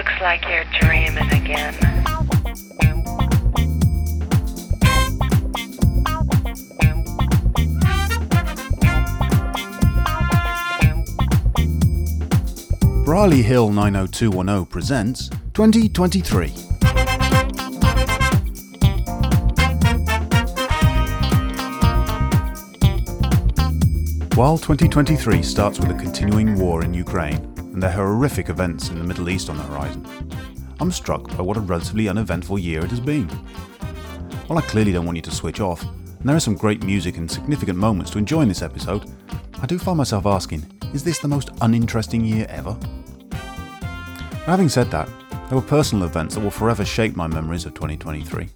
Looks like you're dreaming again. Brierly Hill 90210 presents 2023. While 2023 starts with a continuing war in Ukraine and the horrific events in the Middle East on the horizon, I'm struck by what a relatively uneventful year it has been. While I clearly don't want you to switch off, and there is some great music and significant moments to enjoy in this episode, I do find myself asking, is this the most uninteresting year ever? Having said that, there were personal events that will forever shape my memories of 2023.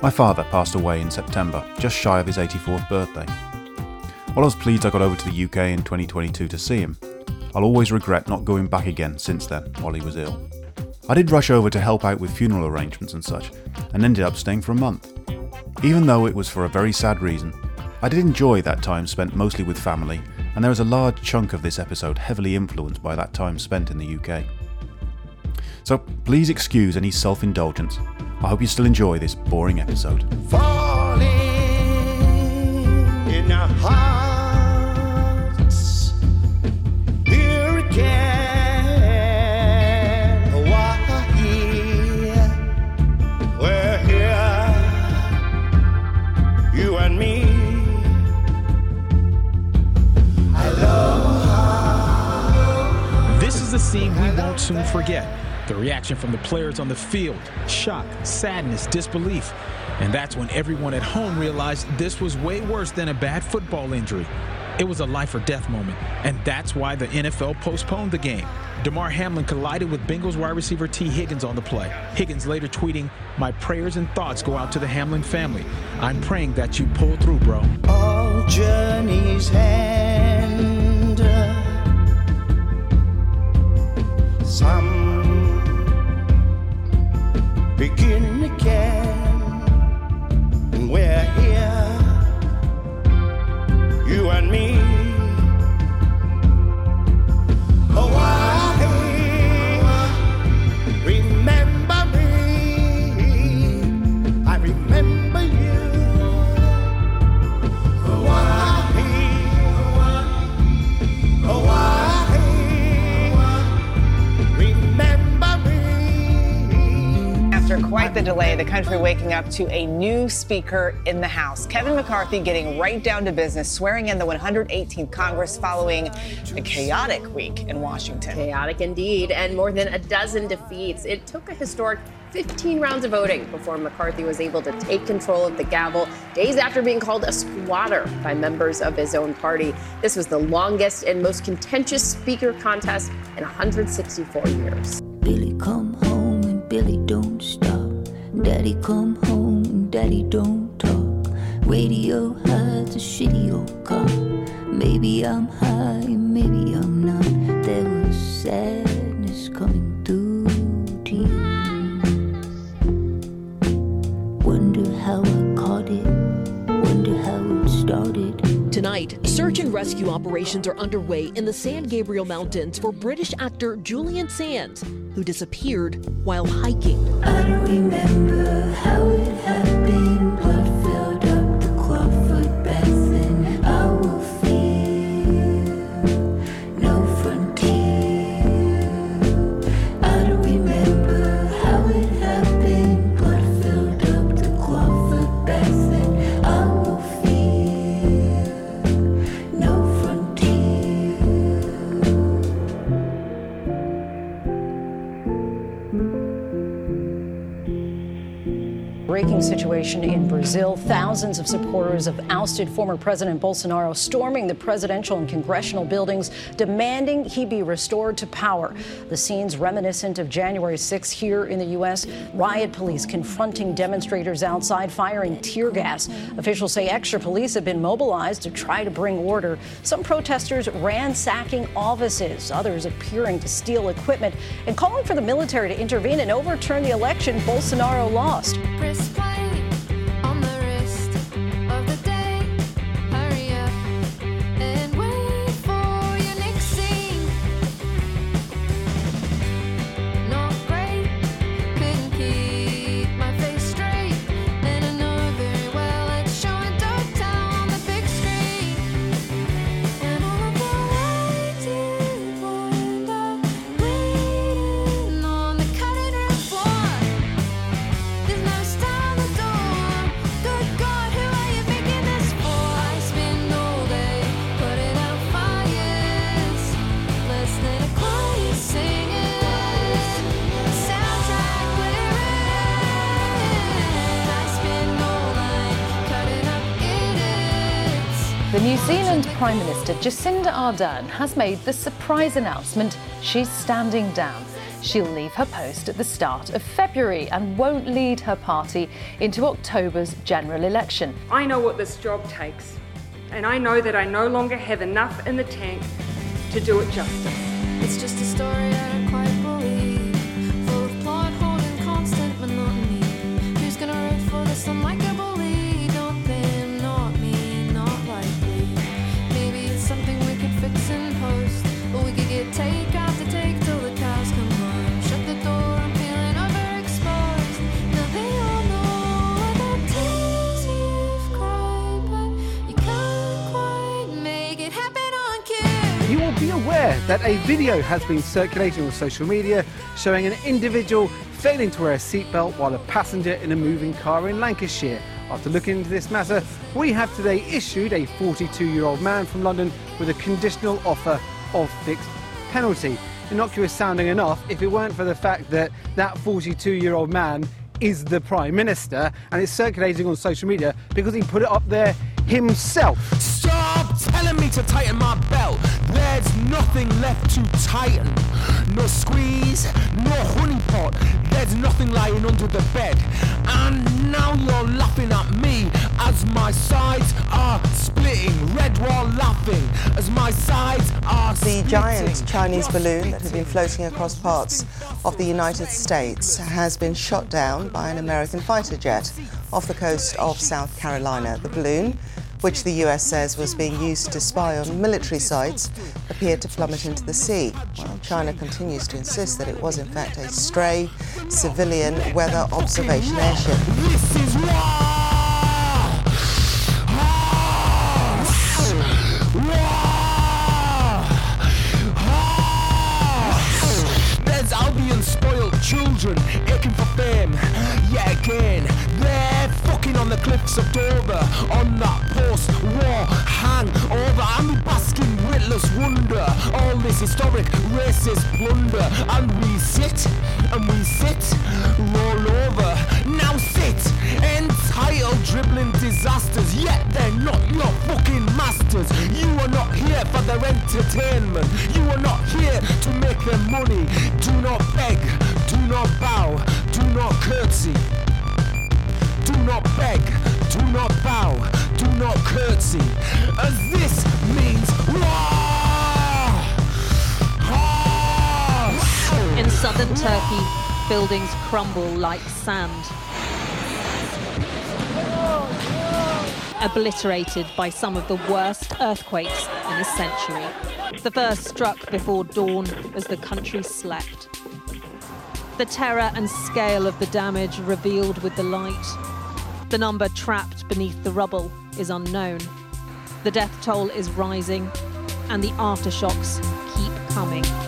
My father passed away in September, just shy of his 84th birthday. While I was pleased I got over to the UK in 2022 to see him, I'll always regret not going back again since then while he was ill. I did rush over to help out with funeral arrangements and such, and ended up staying for a month. Even though it was for a very sad reason, I did enjoy that time spent mostly with family, and there is a large chunk of this episode heavily influenced by that time spent in the UK. So please excuse any self indulgence. I hope you still enjoy this boring episode. Scene we won't soon forget. The reaction from the players on the field shock, sadness, disbelief. And that's when everyone at home realized this was way worse than a bad football injury. It was a life or death moment, and that's why the NFL postponed the game. Damar Hamlin collided with Bengals wide receiver Tee Higgins on the play. Higgins later tweeting, My prayers and thoughts go out to the Hamlin family. I'm praying that you pull through, bro. All journeys end. Some begin again. And we're here, you and me. After quite the delay, the country waking up to a new speaker in the House. Kevin McCarthy getting right down to business, swearing in the 118th Congress following a chaotic week in Washington. Chaotic indeed, and more than a dozen defeats. It took a historic 15 rounds of voting before McCarthy was able to take control of the gavel days after being called a squatter by members of his own party. This was the longest and most contentious speaker contest in 164 years. Billy come home and Billy don't stop. Daddy come home and Daddy don't talk. Radio hides a shitty old car. Maybe I'm high, maybe I'm not. There was sadness coming through tears. Wonder how I caught it. Wonder how it started. Tonight, search and rescue operations are underway in the San Gabriel Mountains for British actor Julian Sands, who disappeared while hiking. Breaking situation in Brazil. Thousands of supporters of ousted former President Bolsonaro storming the presidential and congressional buildings, demanding he be restored to power. The scenes reminiscent of January 6 here in the U.S. Riot police confronting demonstrators outside, firing tear gas. Officials say extra police have been mobilized to try to bring order. Some protesters ransacking offices, others appearing to steal equipment and calling for the military to intervene and overturn the election Bolsonaro lost. Prime Minister Jacinda Ardern has made the surprise announcement she's standing down. She'll leave her post at the start of February and won't lead her party into October's general election. I know what this job takes, and I know that I no longer have enough in the tank to do it justice. That a video has been circulating on social media showing an individual failing to wear a seatbelt while a passenger in a moving car in Lancashire. After looking into this matter, we have today issued a 42 year old man from London with a conditional offer of fixed penalty. Innocuous sounding enough if it weren't for the fact that that 42 year old man is the Prime Minister and it's circulating on social media because he put it up there himself. Stop telling me to tighten my belt. There's nothing left to tighten. No squeeze, no honey pot. There's nothing lying under the bed. And now you're laughing at me as my sides are splitting. Red wall laughing as my sides are The splitting. giant Chinese balloon that had been floating across parts of the United States has been shot down by an American fighter jet off the coast of South Carolina. The balloon, which the US says was being used to spy on military sites, appeared to plummet into the sea. While China continues to insist that it was, in fact, a stray civilian weather observation airship. Children aching for fame. Yet again, they're fucking on the cliffs of Dover on that post-war hangover. I'm basking witless wonder. All this historic racist plunder, and we sit and we sit, roll over. Now sit, entitled dribbling disasters. Yet they're not your fucking masters. You are not here for their entertainment. You are not here to make them money. Do not beg, do not bow, do not curtsy. Do not beg, do not bow, do not curtsy. As this means war! In southern Turkey, buildings crumble like sand. Obliterated by some of the worst earthquakes in a century. The first struck before dawn as the country slept. The terror and scale of the damage revealed with the light. The number trapped beneath the rubble is unknown. The death toll is rising, and the aftershocks keep coming.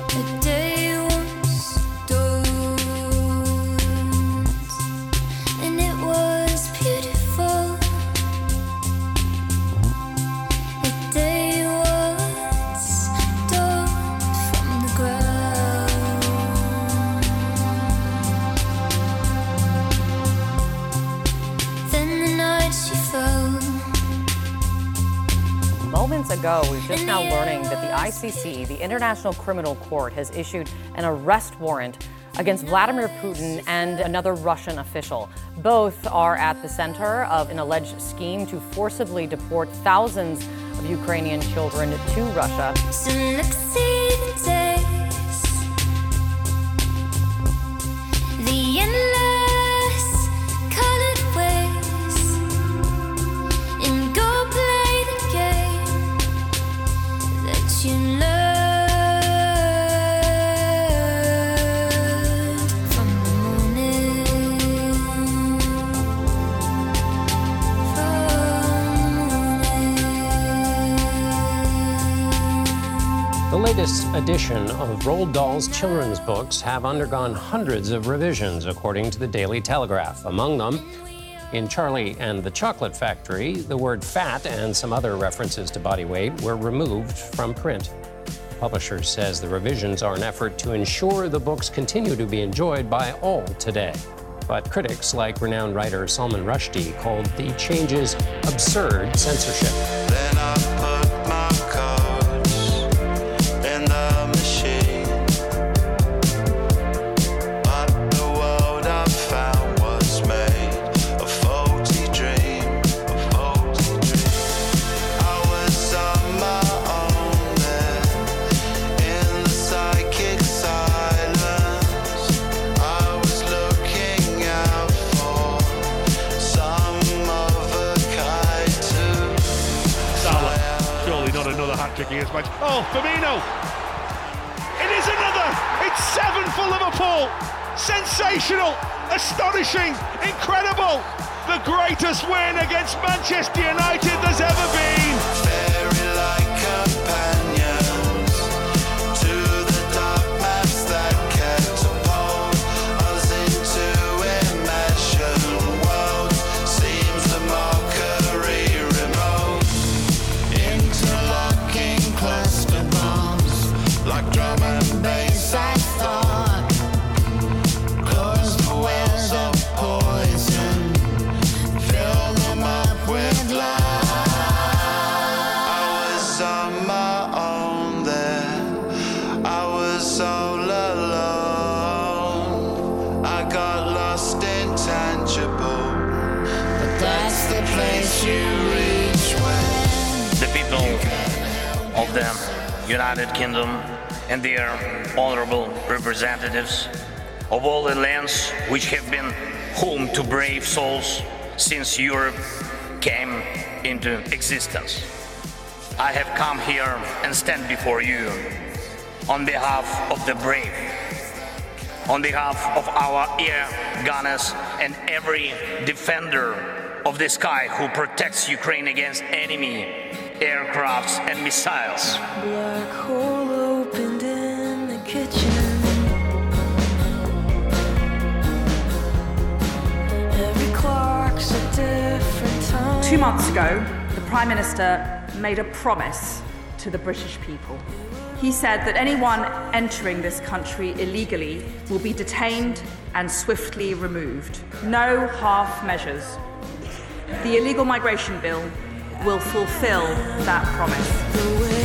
ICC, the International Criminal Court, has issued an arrest warrant against Vladimir Putin and another Russian official. Both are at the center of an alleged scheme to forcibly deport thousands of Ukrainian children to Russia. Edition of Roald Dahl's children's books have undergone hundreds of revisions, according to the Daily Telegraph. Among them, in Charlie and the Chocolate Factory, the word fat and some other references to body weight were removed from print. The publisher says the revisions are an effort to ensure the books continue to be enjoyed by all today. But critics like renowned writer Salman Rushdie called the changes absurd censorship. As much. Oh, Firmino! It is another! It's seven for Liverpool! Sensational! Astonishing! Incredible! The greatest win against Manchester United there's ever been! United Kingdom and their honorable representatives of all the lands which have been home to brave souls since Europe came into existence. I have come here and stand before you on behalf of the brave, on behalf of our air gunners and every defender of the sky who protects Ukraine against enemy aircrafts and missiles. Black hole opened in the kitchen. Every clock's a different time. Two months ago, the Prime Minister made a promise to the British people. He said that anyone entering this country illegally will be detained and swiftly removed. No half measures. The illegal migration bill will fulfill that promise.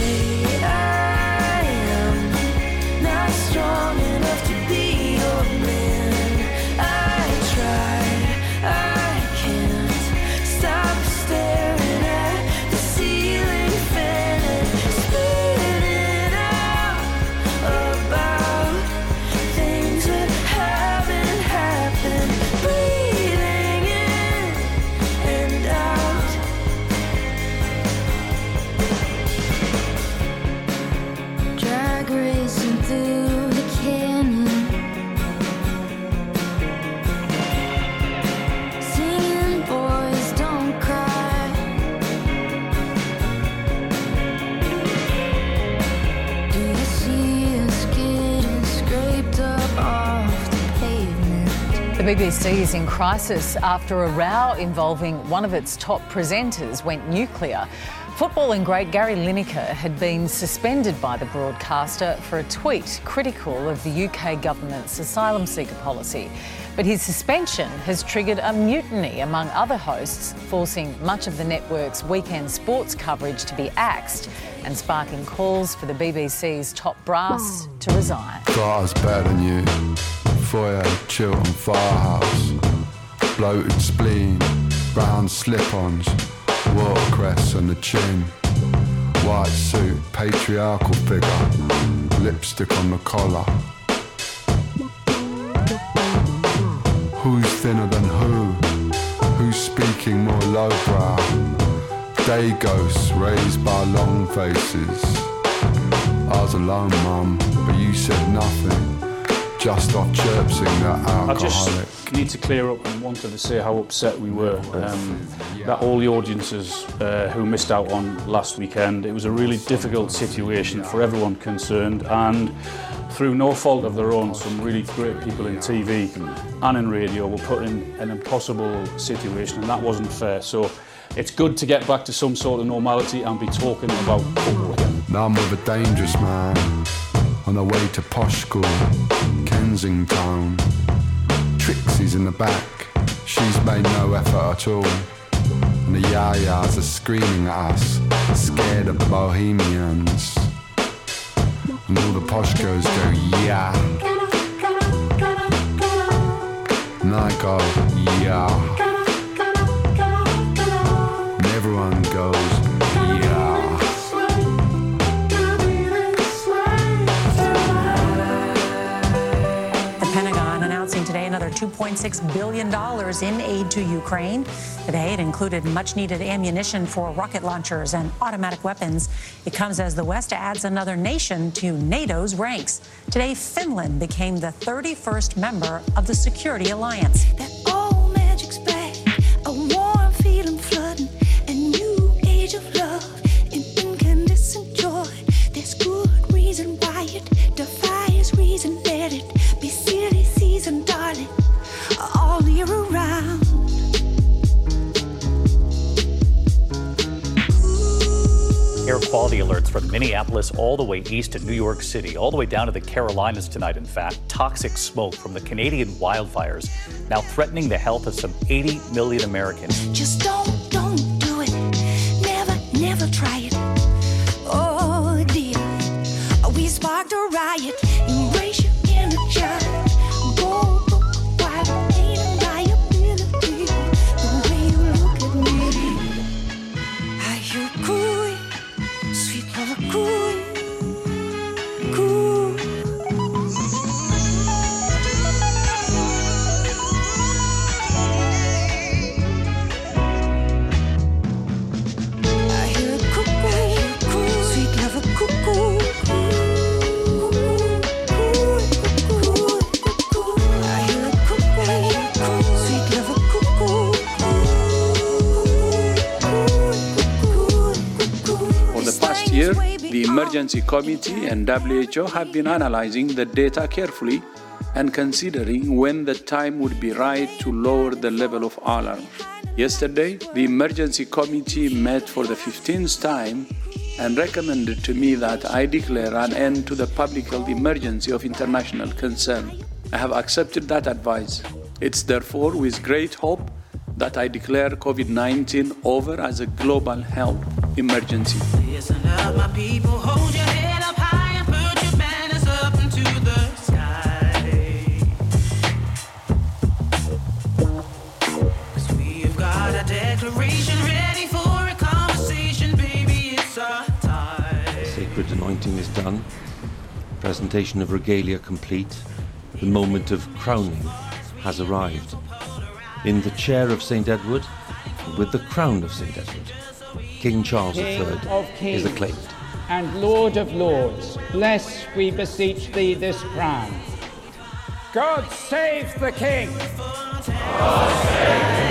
The BBC is in crisis after a row involving one of its top presenters went nuclear. Footballing great Gary Lineker had been suspended by the broadcaster for a tweet critical of the UK government's asylum seeker policy. But his suspension has triggered a mutiny among other hosts, forcing much of the network's weekend sports coverage to be axed and sparking calls for the BBC's top brass oh. to resign. Thought I better than you. Foyer, Chiltern Firehouse. Bloated spleen, brown slip-ons, watercress on the chin. White suit, patriarchal figure, lipstick on the collar. Who's thinner than who? Who's speaking more lowbrow? Day ghosts raised by long faces. I was alone, mum, but you said nothing. Just that I just need to clear up and wanted to say how upset we were um, that all the audiences uh, who missed out on last weekend. It was a really difficult situation for everyone concerned, and through no fault of their own, some really great people in TV and in radio were put in an impossible situation, and that wasn't fair. So it's good to get back to some sort of normality and be talking about football again. Now I'm with a dangerous man on the way to posh school, Kensington. Trixie's in the back, she's made no effort at all. And the yayas are screaming at us, scared of the bohemians. And all the posh girls go, yeah. And I go, yeah. $1.6 billion in aid to Ukraine. Today, it included much needed ammunition for rocket launchers and automatic weapons. It comes as the West adds another nation to NATO's ranks. Today, Finland became the 31st member of the Security Alliance. Minneapolis all the way east to New York City, all the way down to the Carolinas tonight, in fact. Toxic smoke from the Canadian wildfires now threatening the health of some 80 million Americans. Just don't, don't do it. Never, never try it. Oh dear, we sparked a riot. Emergency Committee and WHO have been analyzing the data carefully and considering when the time would be right to lower the level of alarm. Yesterday, the Emergency Committee met for the 15th time and recommended to me that I declare an end to the public health emergency of international concern. I have accepted that advice. It's therefore with great hope that I declare COVID 19 over as a global health emergency. Anointing is done. Presentation of regalia complete. The moment of crowning has arrived. In the chair of St. Edward, with the crown of St. Edward, King Charles King III of is acclaimed. and Lord of Lords, bless, we beseech thee, this crown. God save the King! Sing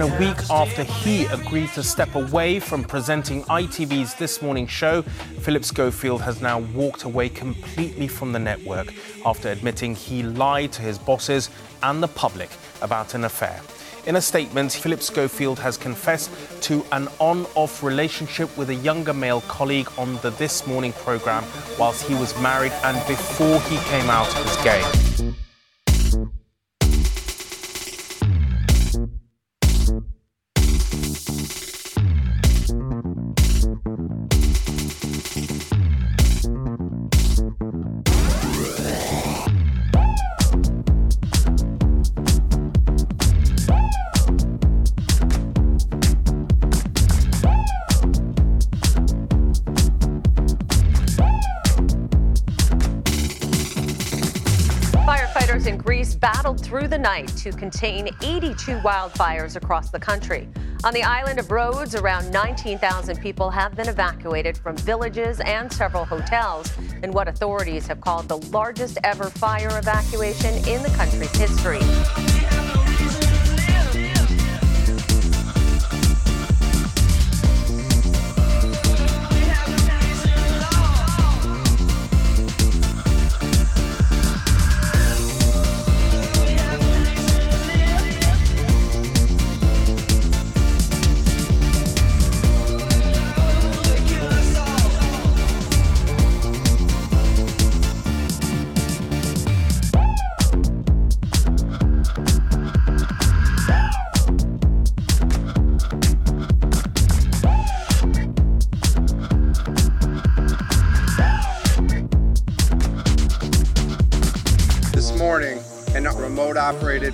than a week after he agreed to step away from presenting ITV's This Morning show, Philip Schofield has now walked away completely from the network after admitting he lied to his bosses and the public about an affair. In a statement, Philip Schofield has confessed to an on off relationship with a younger male colleague on the This Morning programme whilst he was married and before he came out as gay. To contain 82 wildfires across the country. On the island of Rhodes, around 19,000 people have been evacuated from villages and several hotels in what authorities have called the largest ever fire evacuation in the country's history.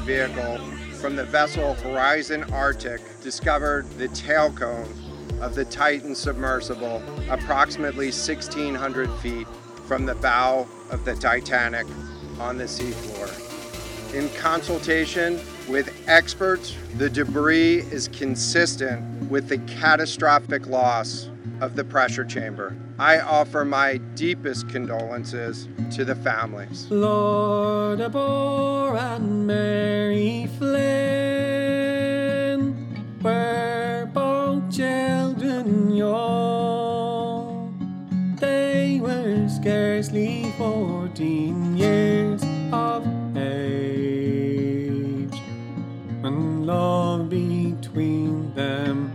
Vehicle from the vessel Horizon Arctic discovered the tail cone of the Titan submersible approximately 1,600 feet from the bow of the Titanic on the seafloor. In consultation with experts, the debris is consistent with the catastrophic loss of the pressure chamber. I offer my deepest condolences to the families. Lord Abor and Mary Flynn were both children young. They were scarcely fourteen years of age when love between them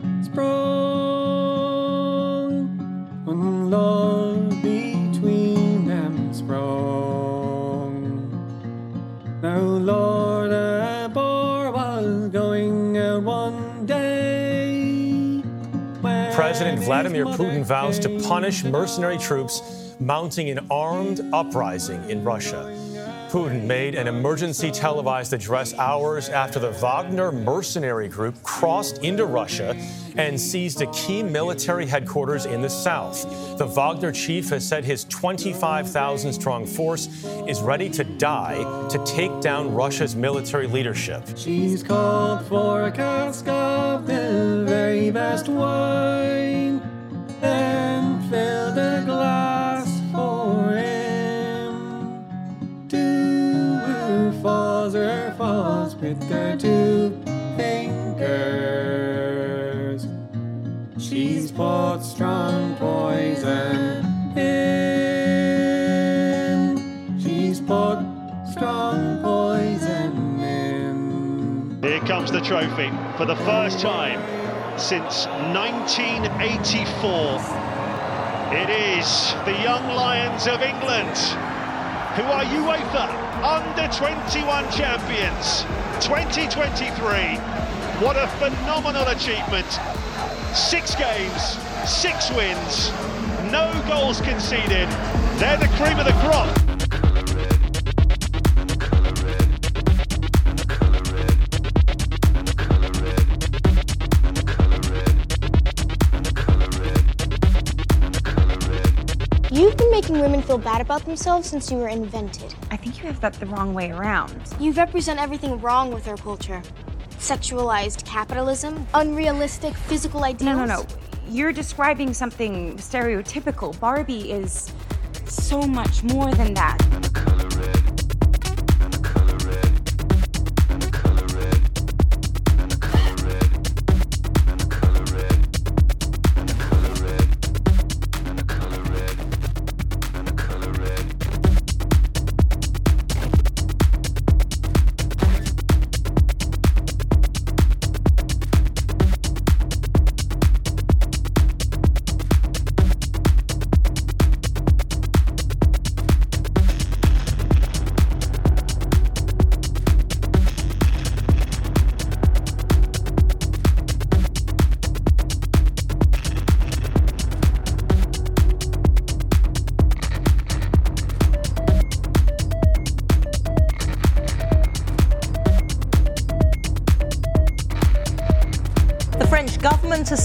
President Vladimir Putin vows to punish mercenary troops mounting an armed uprising in Russia. Putin made an emergency televised address hours after the Wagner mercenary group crossed into Russia and seized a key military headquarters in the south. The Wagner chief has said his 25,000 strong force is ready to die to take down Russia's military leadership. She's called for a cask of the very best wine and filled a glass for him. To her falls her falls with her two fingers. She's put strong poison in. She's strong poison in. Here comes the trophy for the first time since 1984. It is the Young Lions of England who are UEFA Under 21 champions 2023. What a phenomenal achievement! Six games, six wins, no goals conceded. They're the cream of the crop. Making women feel bad about themselves since you were invented. I think you have that the wrong way around. You represent everything wrong with our culture. Sexualized capitalism, unrealistic physical ideals. No, no, no. You're describing something stereotypical. Barbie is so much more than that.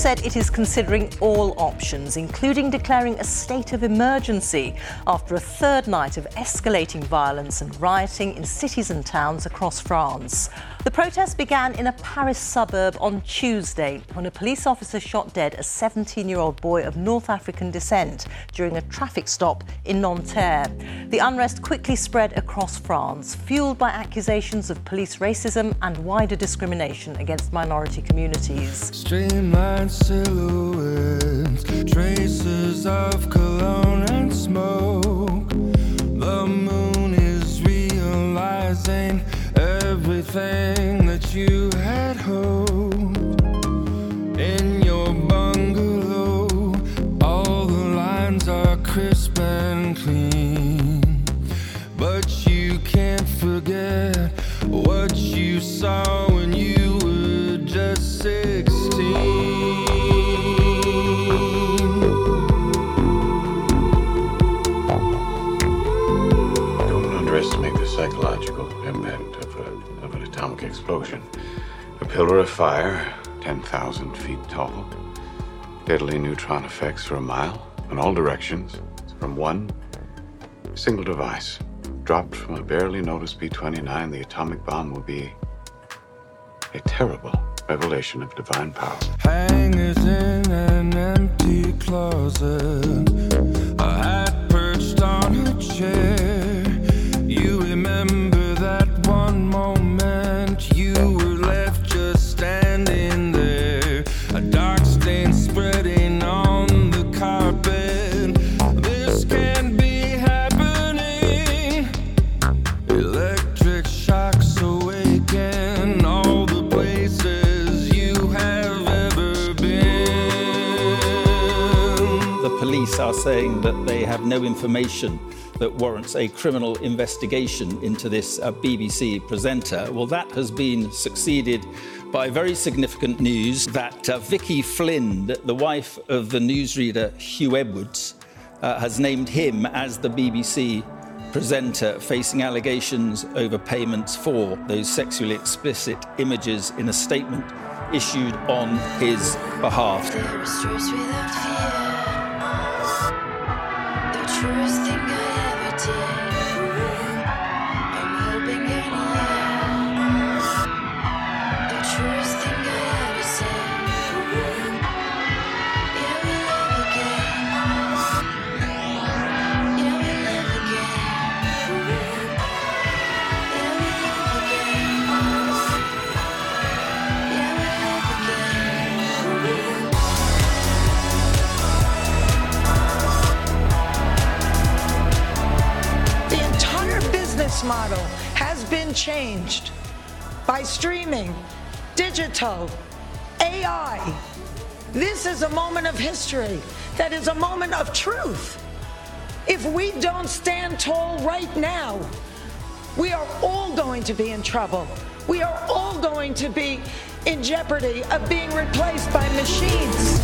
Said it is considering all options, including declaring a state of emergency after a third night of escalating violence and rioting in cities and towns across France. The protest began in a Paris suburb on Tuesday when a police officer shot dead a 17 year old boy of North African descent during a traffic stop in Nanterre. The unrest quickly spread across France, fueled by accusations of police racism and wider discrimination against minority communities. Streamlined silhouettes, traces of cologne and smoke. The moon is realizing everything that you had hoped. Saw when you were just 16. Don't underestimate the psychological impact of, a, of an atomic explosion. A pillar of fire, 10,000 feet tall. Deadly neutron effects for a mile in all directions from one single device. Dropped from a barely noticed B 29, the atomic bomb will be a terrible revelation of divine power. Hangers in an empty closet. A hat perched on a chair. Saying that they have no information that warrants a criminal investigation into this uh, BBC presenter. Well, that has been succeeded by very significant news that uh, Vicky Flind, the wife of the newsreader Huw Edwards, uh, has named him as the BBC presenter facing allegations over payments for those sexually explicit images in a statement issued on his behalf. Streaming, digital, AI. This is a moment of history that is a moment of truth. If we don't stand tall right now, we are all going to be in trouble. We are all going to be in jeopardy of being replaced by machines.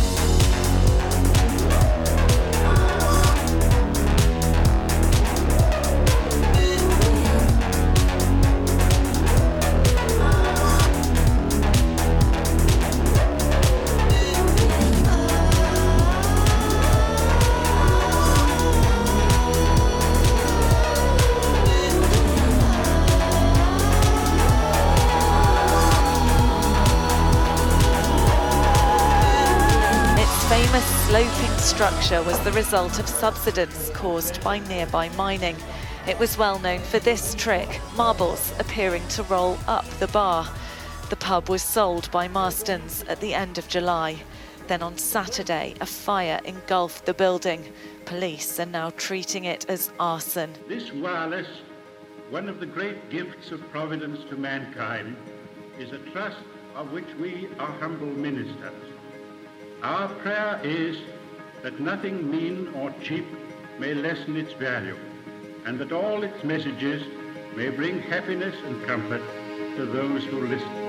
Structure was the result of subsidence caused by nearby mining. It was well known for this trick, marbles appearing to roll up the bar. The pub was sold by Marston's at the end of July. Then on Saturday, a fire engulfed the building. Police are now treating it as arson. This wireless, one of the great gifts of Providence to mankind, is a trust of which we are humble ministers. Our prayer is that nothing mean or cheap may lessen its value, and that all its messages may bring happiness and comfort to those who listen.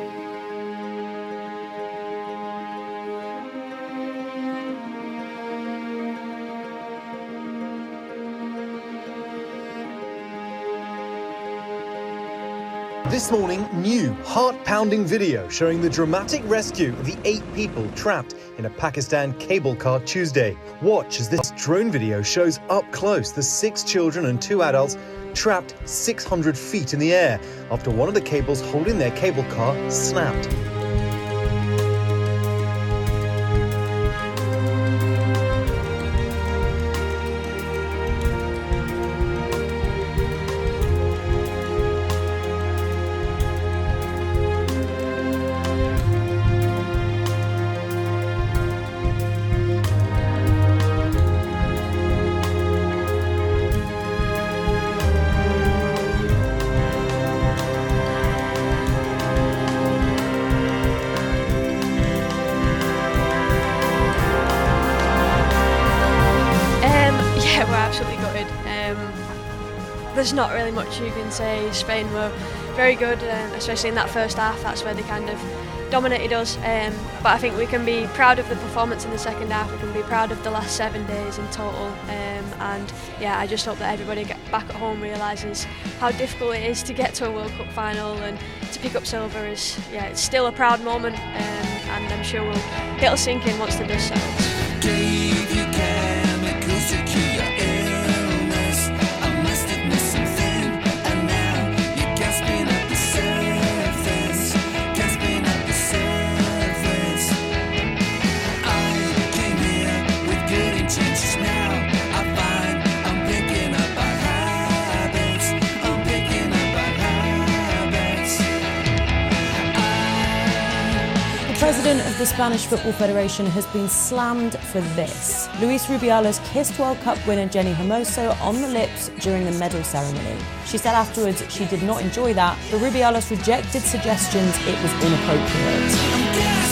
This morning, new heart pounding video showing the dramatic rescue of the eight people trapped in a Pakistan cable car Tuesday. Watch as this drone video shows up close the six children and two adults trapped 600 feet in the air after one of the cables holding their cable car snapped. You can say. Spain were very good, um, especially in that first half. That's where they kind of dominated us. Um, but I think we can be proud of the performance in the second half. We can be proud of the last seven days in total. Um, and yeah, I just hope that everybody back at home realises how difficult it is to get to a World Cup final and to pick up silver is yeah, it's still a proud moment, um, and I'm sure we'll it'll sink in once the dust settles. Of the Spanish Football Federation has been slammed for this. Luis Rubiales kissed World Cup winner Jenni Hermoso on the lips during the medal ceremony. She said afterwards she did not enjoy that, but Rubiales rejected suggestions it was inappropriate.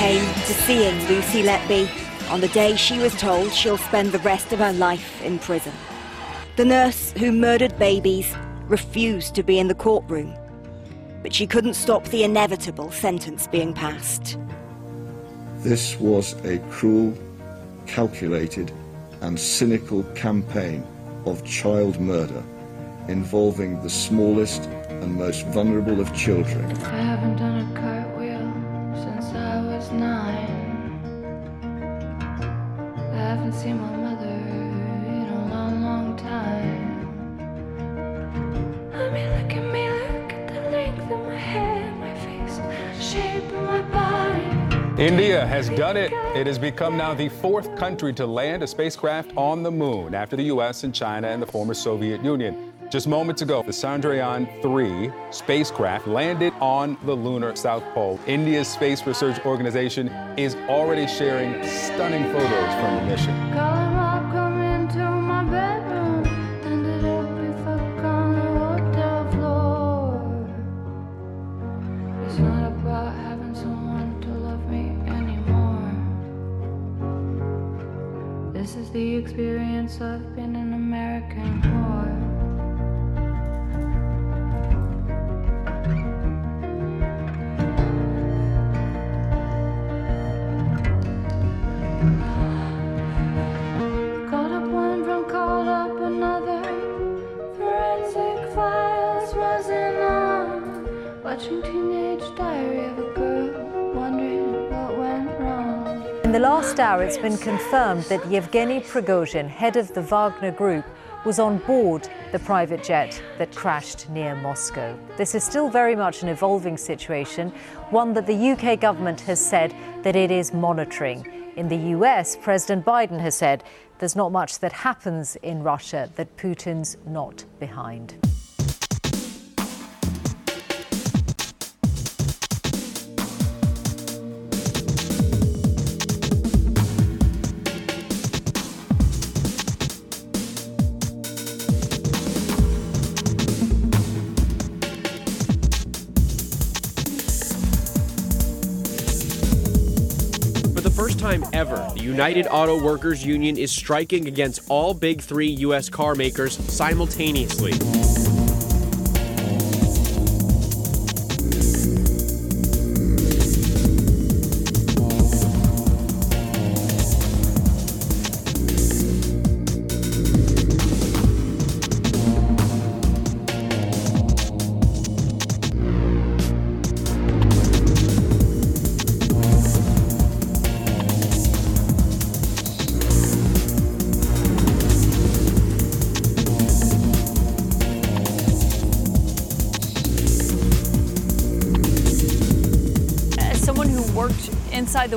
Came to seeing Lucy Letby on the day she was told she'll spend the rest of her life in prison. The nurse who murdered babies refused to be in the courtroom, but she couldn't stop the inevitable sentence being passed. This was a cruel, calculated, and cynical campaign of child murder involving the smallest and most vulnerable of children. India has done it. It has become now the fourth country to land a spacecraft on the moon after the US and China and the former Soviet Union. Just moments ago, the Chandrayaan 3 spacecraft landed on the lunar South Pole. India's Space Research Organization is already sharing stunning photos from the mission. It's been confirmed that Yevgeny Prigozhin, head of the Wagner Group, was on board the private jet that crashed near Moscow. This is still very much an evolving situation, one that the UK government has said that it is monitoring. In the US, President Biden has said there's not much that happens in Russia that Putin's not behind. Time ever, the United Auto Workers Union is striking against all big three U.S. car makers simultaneously.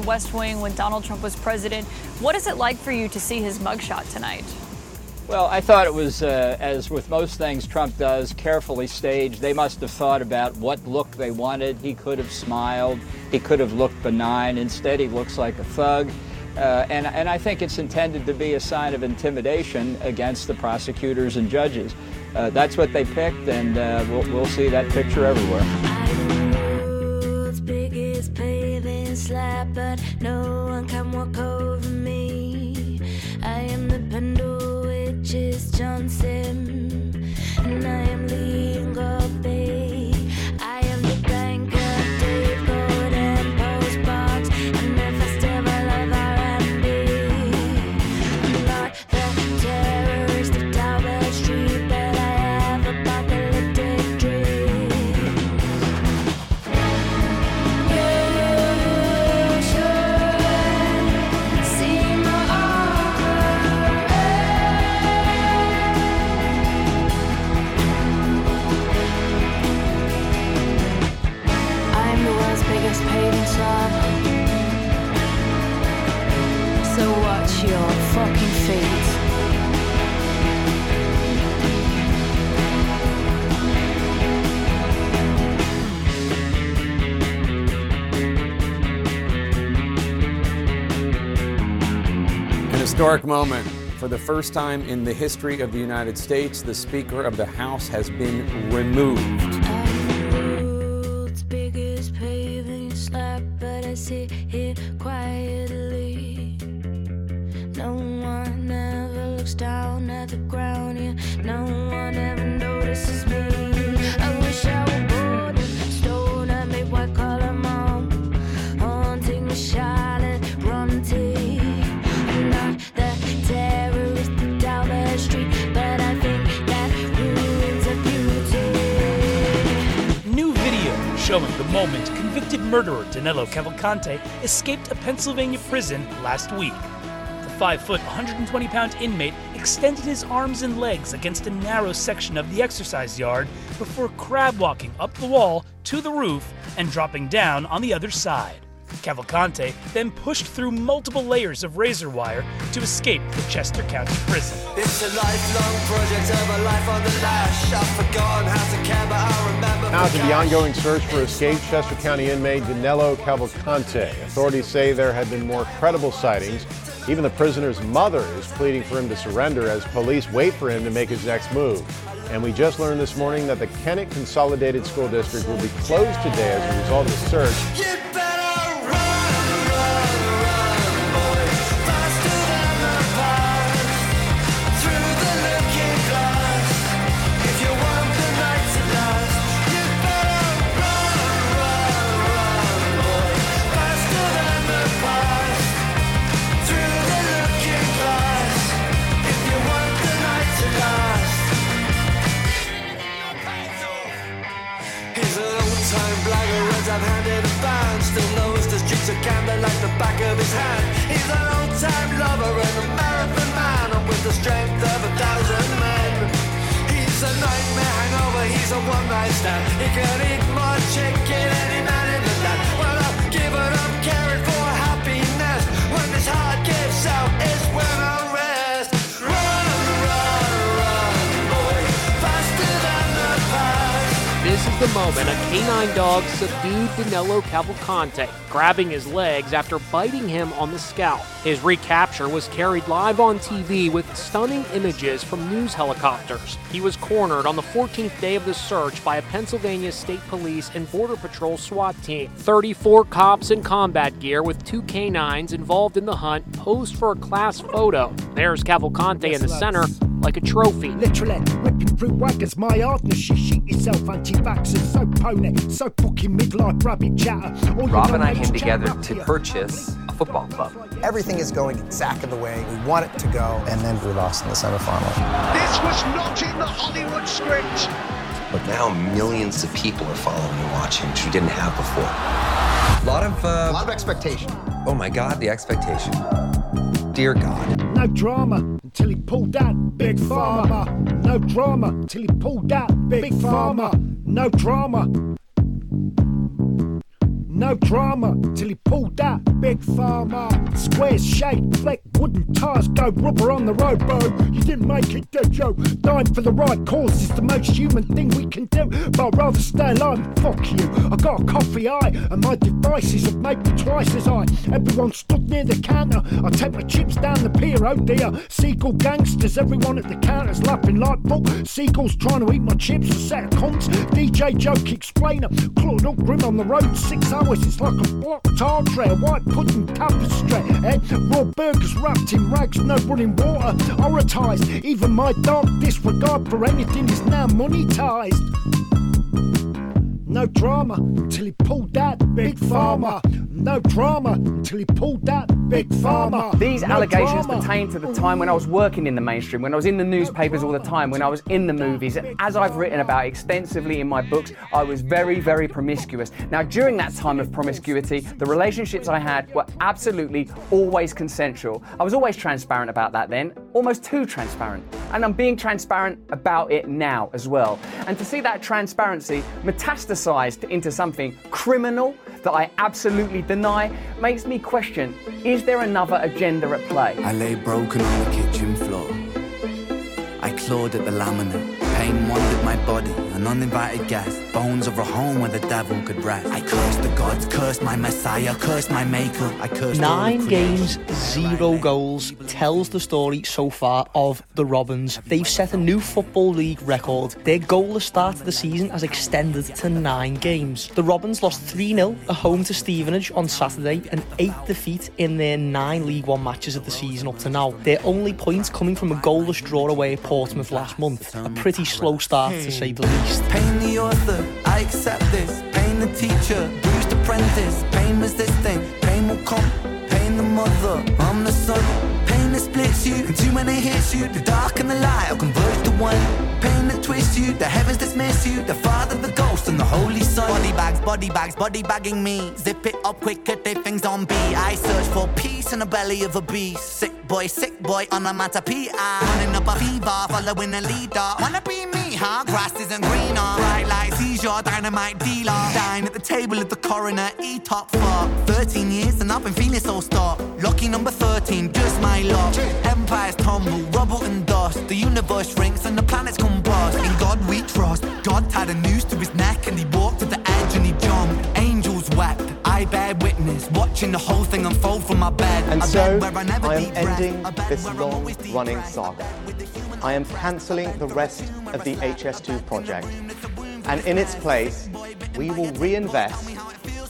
West Wing when Donald Trump was president, what is it like for you to see his mugshot tonight? Well, I thought it was, uh, as with most things Trump does, carefully staged. They must have thought about what look they wanted. He could have smiled. He could have looked benign. Instead, he looks like a thug. Uh, and, and I think it's intended to be a sign of intimidation against the prosecutors and judges. Uh, that's what they picked, and uh, we'll, we'll see that picture everywhere. Is Johnson, and I am historic moment. For the first time in the history of the United States, the Speaker of the House has been removed. Murderer Danilo Cavalcante escaped a Pennsylvania prison last week. The 5 foot, 120 pound inmate extended his arms and legs against a narrow section of the exercise yard before crab walking up the wall to the roof and dropping down on the other side. Cavalcante then pushed through multiple layers of razor wire to escape the Chester County prison. It's a lifelong project of a life on the lash. I've forgotten how to care, but I remember. Now to the ongoing search for escaped Chester County inmate Danilo Cavalcante. Authorities say there have been more credible sightings. Even the prisoner's mother is pleading for him to surrender as police wait for him to make his next move. And we just learned this morning that the Kennett Consolidated School District will be closed today as a result of the search. Still knows the streets of Camden like the back of his hand. He's an old-time lover and a marathon man And with the strength of a thousand men. He's a nightmare hangover, he's a one-night stand. He can eat more chicken than any man the moment a canine dog subdued Danilo Cavalcante, grabbing his legs after biting him on the scalp. His recapture was carried live on TV with stunning images from news helicopters. He was cornered on the 14th day of the search by a Pennsylvania State Police and Border Patrol SWAT team. 34 cops in combat gear with two canines involved in the hunt posed for a class photo. There's Cavalcante in the center, like a trophy. Literally ripping through waggers, my hardness. She shit yourself, anti-vaxxers, so pony, so fucking midlife rabbit chatter. All Rob and I came is together to here. purchase a football club. Everything is going exactly the way we want it to go. And then we lost in the semifinal. This was not in the Hollywood script. But now millions of people are following and watching, which we didn't have before. A lot of uh, a lot of expectation. Oh my God, the expectation. Dear God. No drama until he pulled out Big Pharma. No drama until he pulled out Big Pharma. No drama. No drama till he pulled that big farmer. Square shaped, black wooden tires, go rubber on the road, bro. You didn't make it, did you? Dying for the right cause is the most human thing we can do. But I'd rather stay alive fuck you. I got a coffee eye, and my devices have made me twice as high. Everyone stood near the counter. I take my chips down the pier, oh dear. Seagull gangsters, everyone at the counter's laughing like fuck. Seagulls trying to eat my chips, a set of cunts. DJ joke explainer, clawed up grim on the road, six hours. It's like a blocked tar tray, a white pudding tapestry. Eh? Raw burgers wrapped in rags, no running water. Horrorized, even my dark disregard for anything is now monetized. No drama till he pulled that big farmer. No drama until he pulled that big farmer. These No allegations drama. pertain to the time when I was working in the mainstream, when I was in the newspapers all the time, when I was in the movies. And as I've written about extensively in my books, I was very, very promiscuous. Now, during that time of promiscuity, the relationships I had were absolutely always consensual. I was always transparent about that then, almost too transparent. And I'm being transparent about it now as well. And to see that transparency metastasized into something criminal that I absolutely deny makes me question is there another agenda at play? I lay broken on the kitchen floor. I clawed at the laminate. My body, an uninvited guest. Bones of a home where the devil could rest. I cursed the gods, cursed my messiah, cursed my maker. I cursed Nine games, zero goals tells the story so far of the Robins. They've set a new Football League record. Their goalless start to the season has extended to nine games. The Robins lost 3 0 at home to Stevenage on Saturday, an eighth defeat in their nine League One matches of the season up to now. Their only points coming from a goalless draw away at Portsmouth last month. A pretty slow start to say the least. Pain the author, I accept this. Pain the teacher, bruised apprentice. Pain was this thing, pain will come. Pain the mother, I'm the son. Pain that splits you, and too many hits you. The dark and the light will converge to one. Pain that twists you, the heavens dismiss you. The Father, the Ghost, and the Holy Son. Body bags, body bags, body bagging me. Zip it up quick, get their things on B. I search for peace in the belly of a beast. Sick boy, sick boy, on a matter PI. Running up a fever, following a leader. Wanna be me, huh? Grass isn't greener. Bright lights, he's your dynamite dealer. Dine at the table of the coroner, E top fuck. 13 years and I've been feeling so stuck. Lucky number 13, just my luck. Empires tumble, rubble and dust. The universe shrinks and the planets combust. The whole thing unfold from my bed. And so, where I am ending this long running saga. I am cancelling the rest of the HS2 project. And in its place, we will reinvest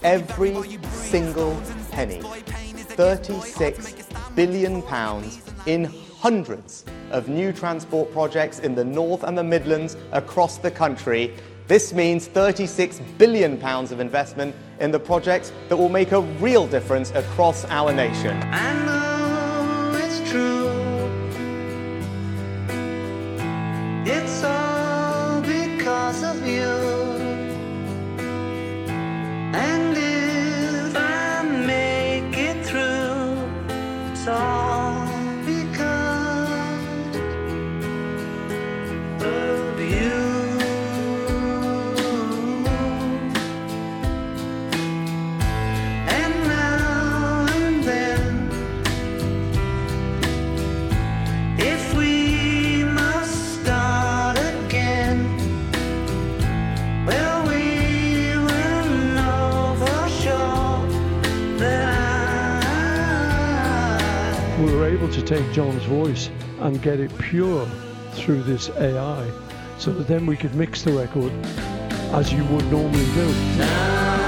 every single penny, 36 billion pounds, in hundreds of new transport projects in the North and the Midlands across the country. This means 36 billion pounds of investment in the projects that will make a real difference across our nation. I know it's true. It's all because of you. And if I make it through, it's all take John's voice and get it pure through this AI so that then we could mix the record as you would normally do.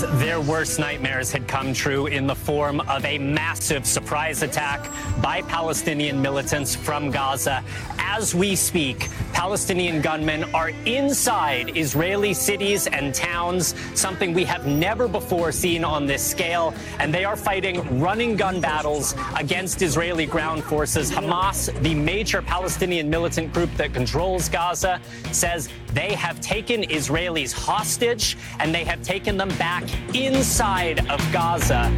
Their worst nightmares had come true in the form of a massive surprise attack by Palestinian militants from Gaza. As we speak, Palestinian gunmen are inside Israeli cities and towns, something we have never before seen on this scale. And they are fighting running gun battles against Israeli ground forces. Hamas, the major Palestinian militant group that controls Gaza, says they have taken Israelis hostage and they have taken them back inside of Gaza.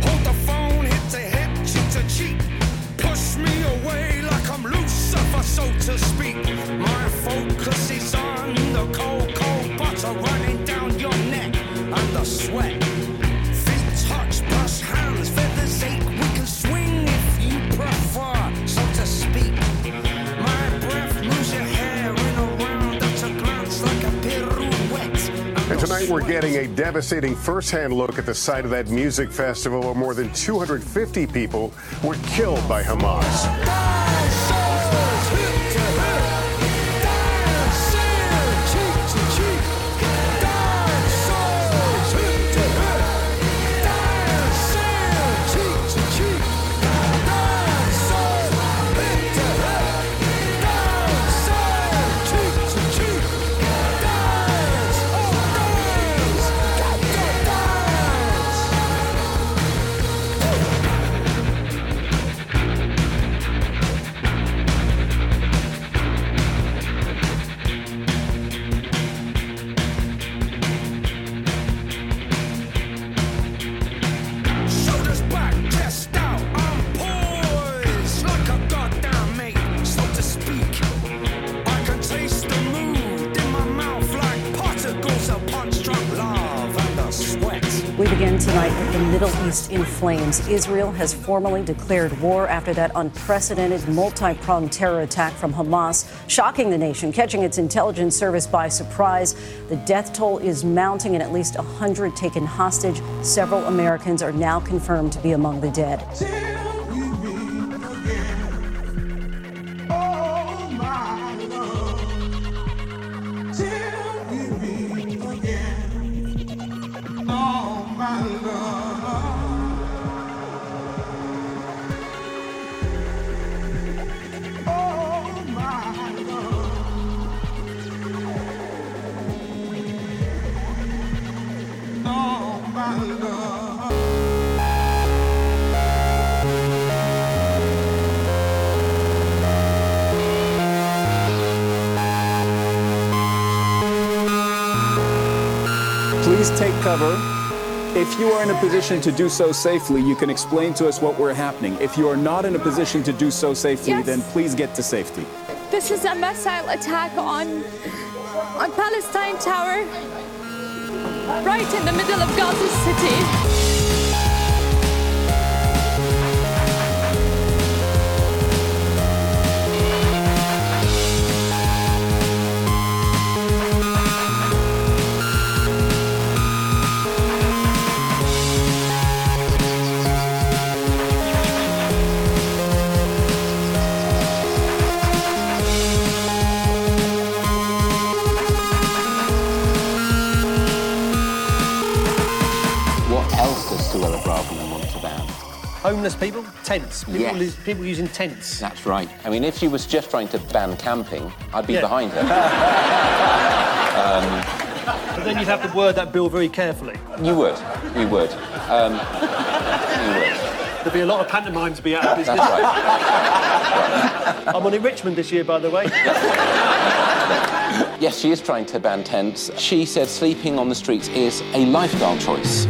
Push me away like I'm Lucifer, so to speak. Tonight we're getting a devastating first-hand look at the site of that music festival where more than 250 people were killed by Hamas. In flames. Israel has formally declared war after that unprecedented multi pronged terror attack from Hamas, shocking the nation, catching its intelligence service by surprise. The death toll is mounting and at least 100 taken hostage. Several Americans are now confirmed to be among the dead. If you are in a position to do so safely, you can explain to us what we're happening. If you are not in a position to do so safely, Yes. then please get to safety. This is a missile attack on on Palestine Tower, right in the middle of Gaza City. Homeless people, tents. People, Yes. use- people using tents. That's right. I mean, if she was just trying to ban camping, I'd be Yeah. behind her. um, But then you'd have to word that bill very carefully. you would. You would. Um, you would. There'd be a lot of pantomime to be out of business. That's right. I'm on in Richmond this year, by the way. Yes, she is trying to ban tents. She said sleeping on the streets is a lifestyle choice.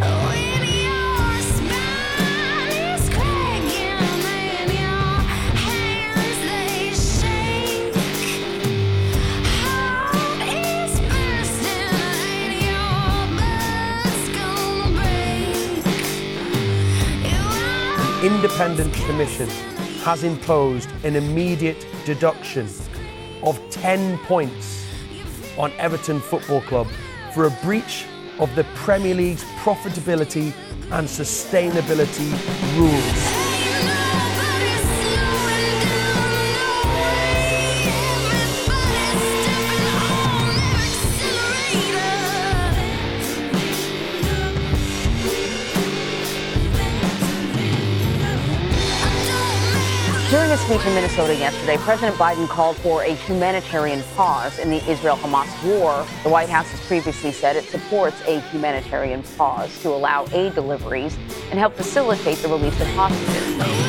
Independent commission has imposed an immediate deduction of 10 points on Everton Football Club for a breach of the Premier League's profitability and sustainability rules. In Minnesota yesterday, President Biden called for a humanitarian pause in the Israel Hamas war. The White House has previously said it supports a humanitarian pause to allow aid deliveries and help facilitate the release of hostages.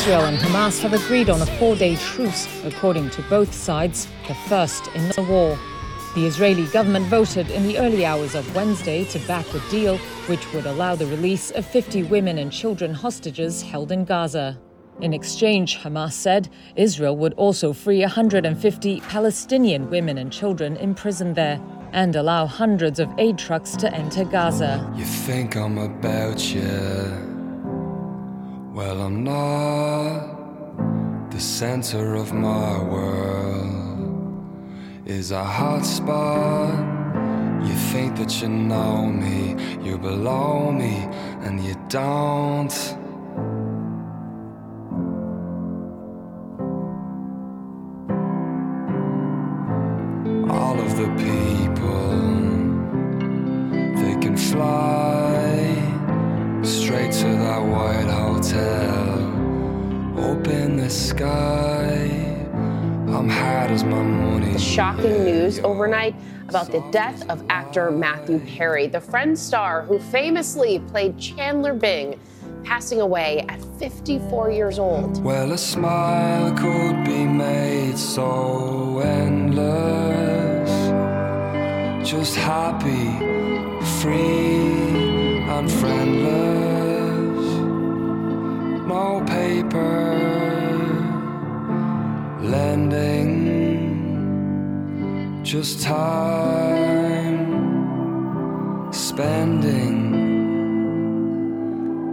Israel and Hamas have agreed on a four day truce, according to both sides, the first in the war. The Israeli government voted in the early hours of Wednesday to back the deal, which would allow the release of 50 women and children hostages held in Gaza. In exchange, Hamas said, Israel would also free 150 Palestinian women and children imprisoned there and allow hundreds of aid trucks to enter Gaza. You think I'm about you? Well, I'm not. The center of my world is a hot spot. You think that you know me, you're below me, and you don't. All of the people, they can fly straight to that white hotel. Open the sky. I'm hard as my money. Shocking news overnight about the death of actor Matthew Perry, the Friend star who famously played Chandler Bing, passing away at 54 years old. Well, a smile could be made so endless. Just happy, free, No paper lending, just time spending.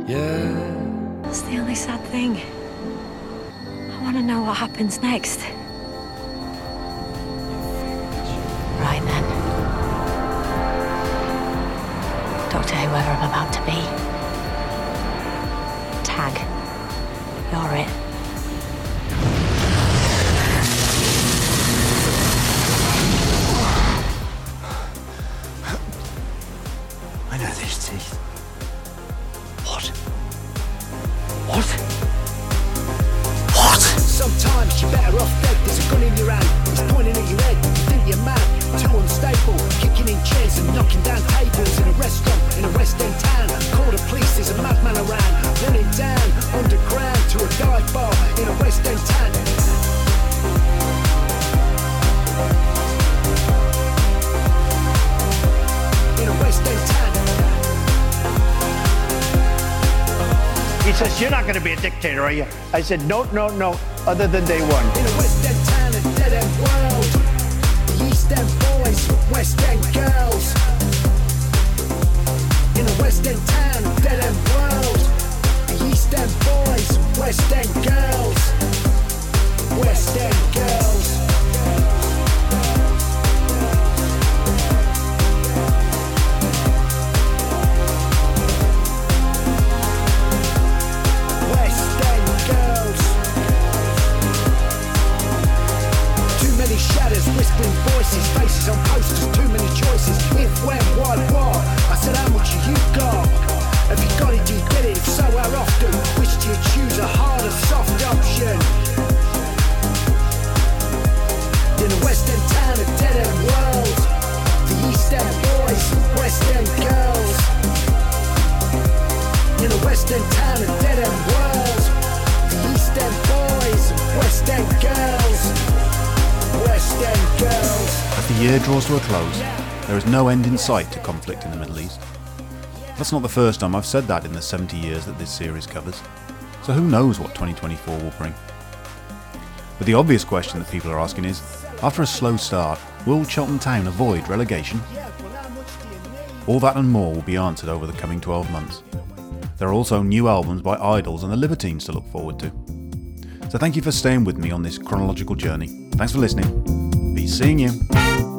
Yeah. That's the only sad thing. I want to know what happens next. Right then. Doctor, whoever I'm about to be. Tag. You're it. He says, You're not going to be a dictator, are you? I said, No, no, no, other than day one. In a West End town, a dead end world. Boys girls. In a West End town, a dead end world. Boys, girls. Girls. Whispering voices, faces on posters, too many choices. If, when, why, what? I said, how much have you got? Have you got it, do you get it? If so, how often? Which do you choose, a hard or soft option? In a West End town, a dead end world. The East End boys, West End girls. In a West End town, a dead end world. The East End boys. West End girls. As the year draws to a close, there is no end in sight to conflict in the Middle East. That's not the first time I've said that in the 70 years that this series covers, so who knows what 2024 will bring. But the obvious question that people are asking is after a slow start, will Cheltenham Town avoid relegation? All that and more will be answered over the coming 12 months. There are also new albums by IDLES and the Libertines to look forward to. So thank you for staying with me on this chronological journey. Thanks for listening. Be seeing you.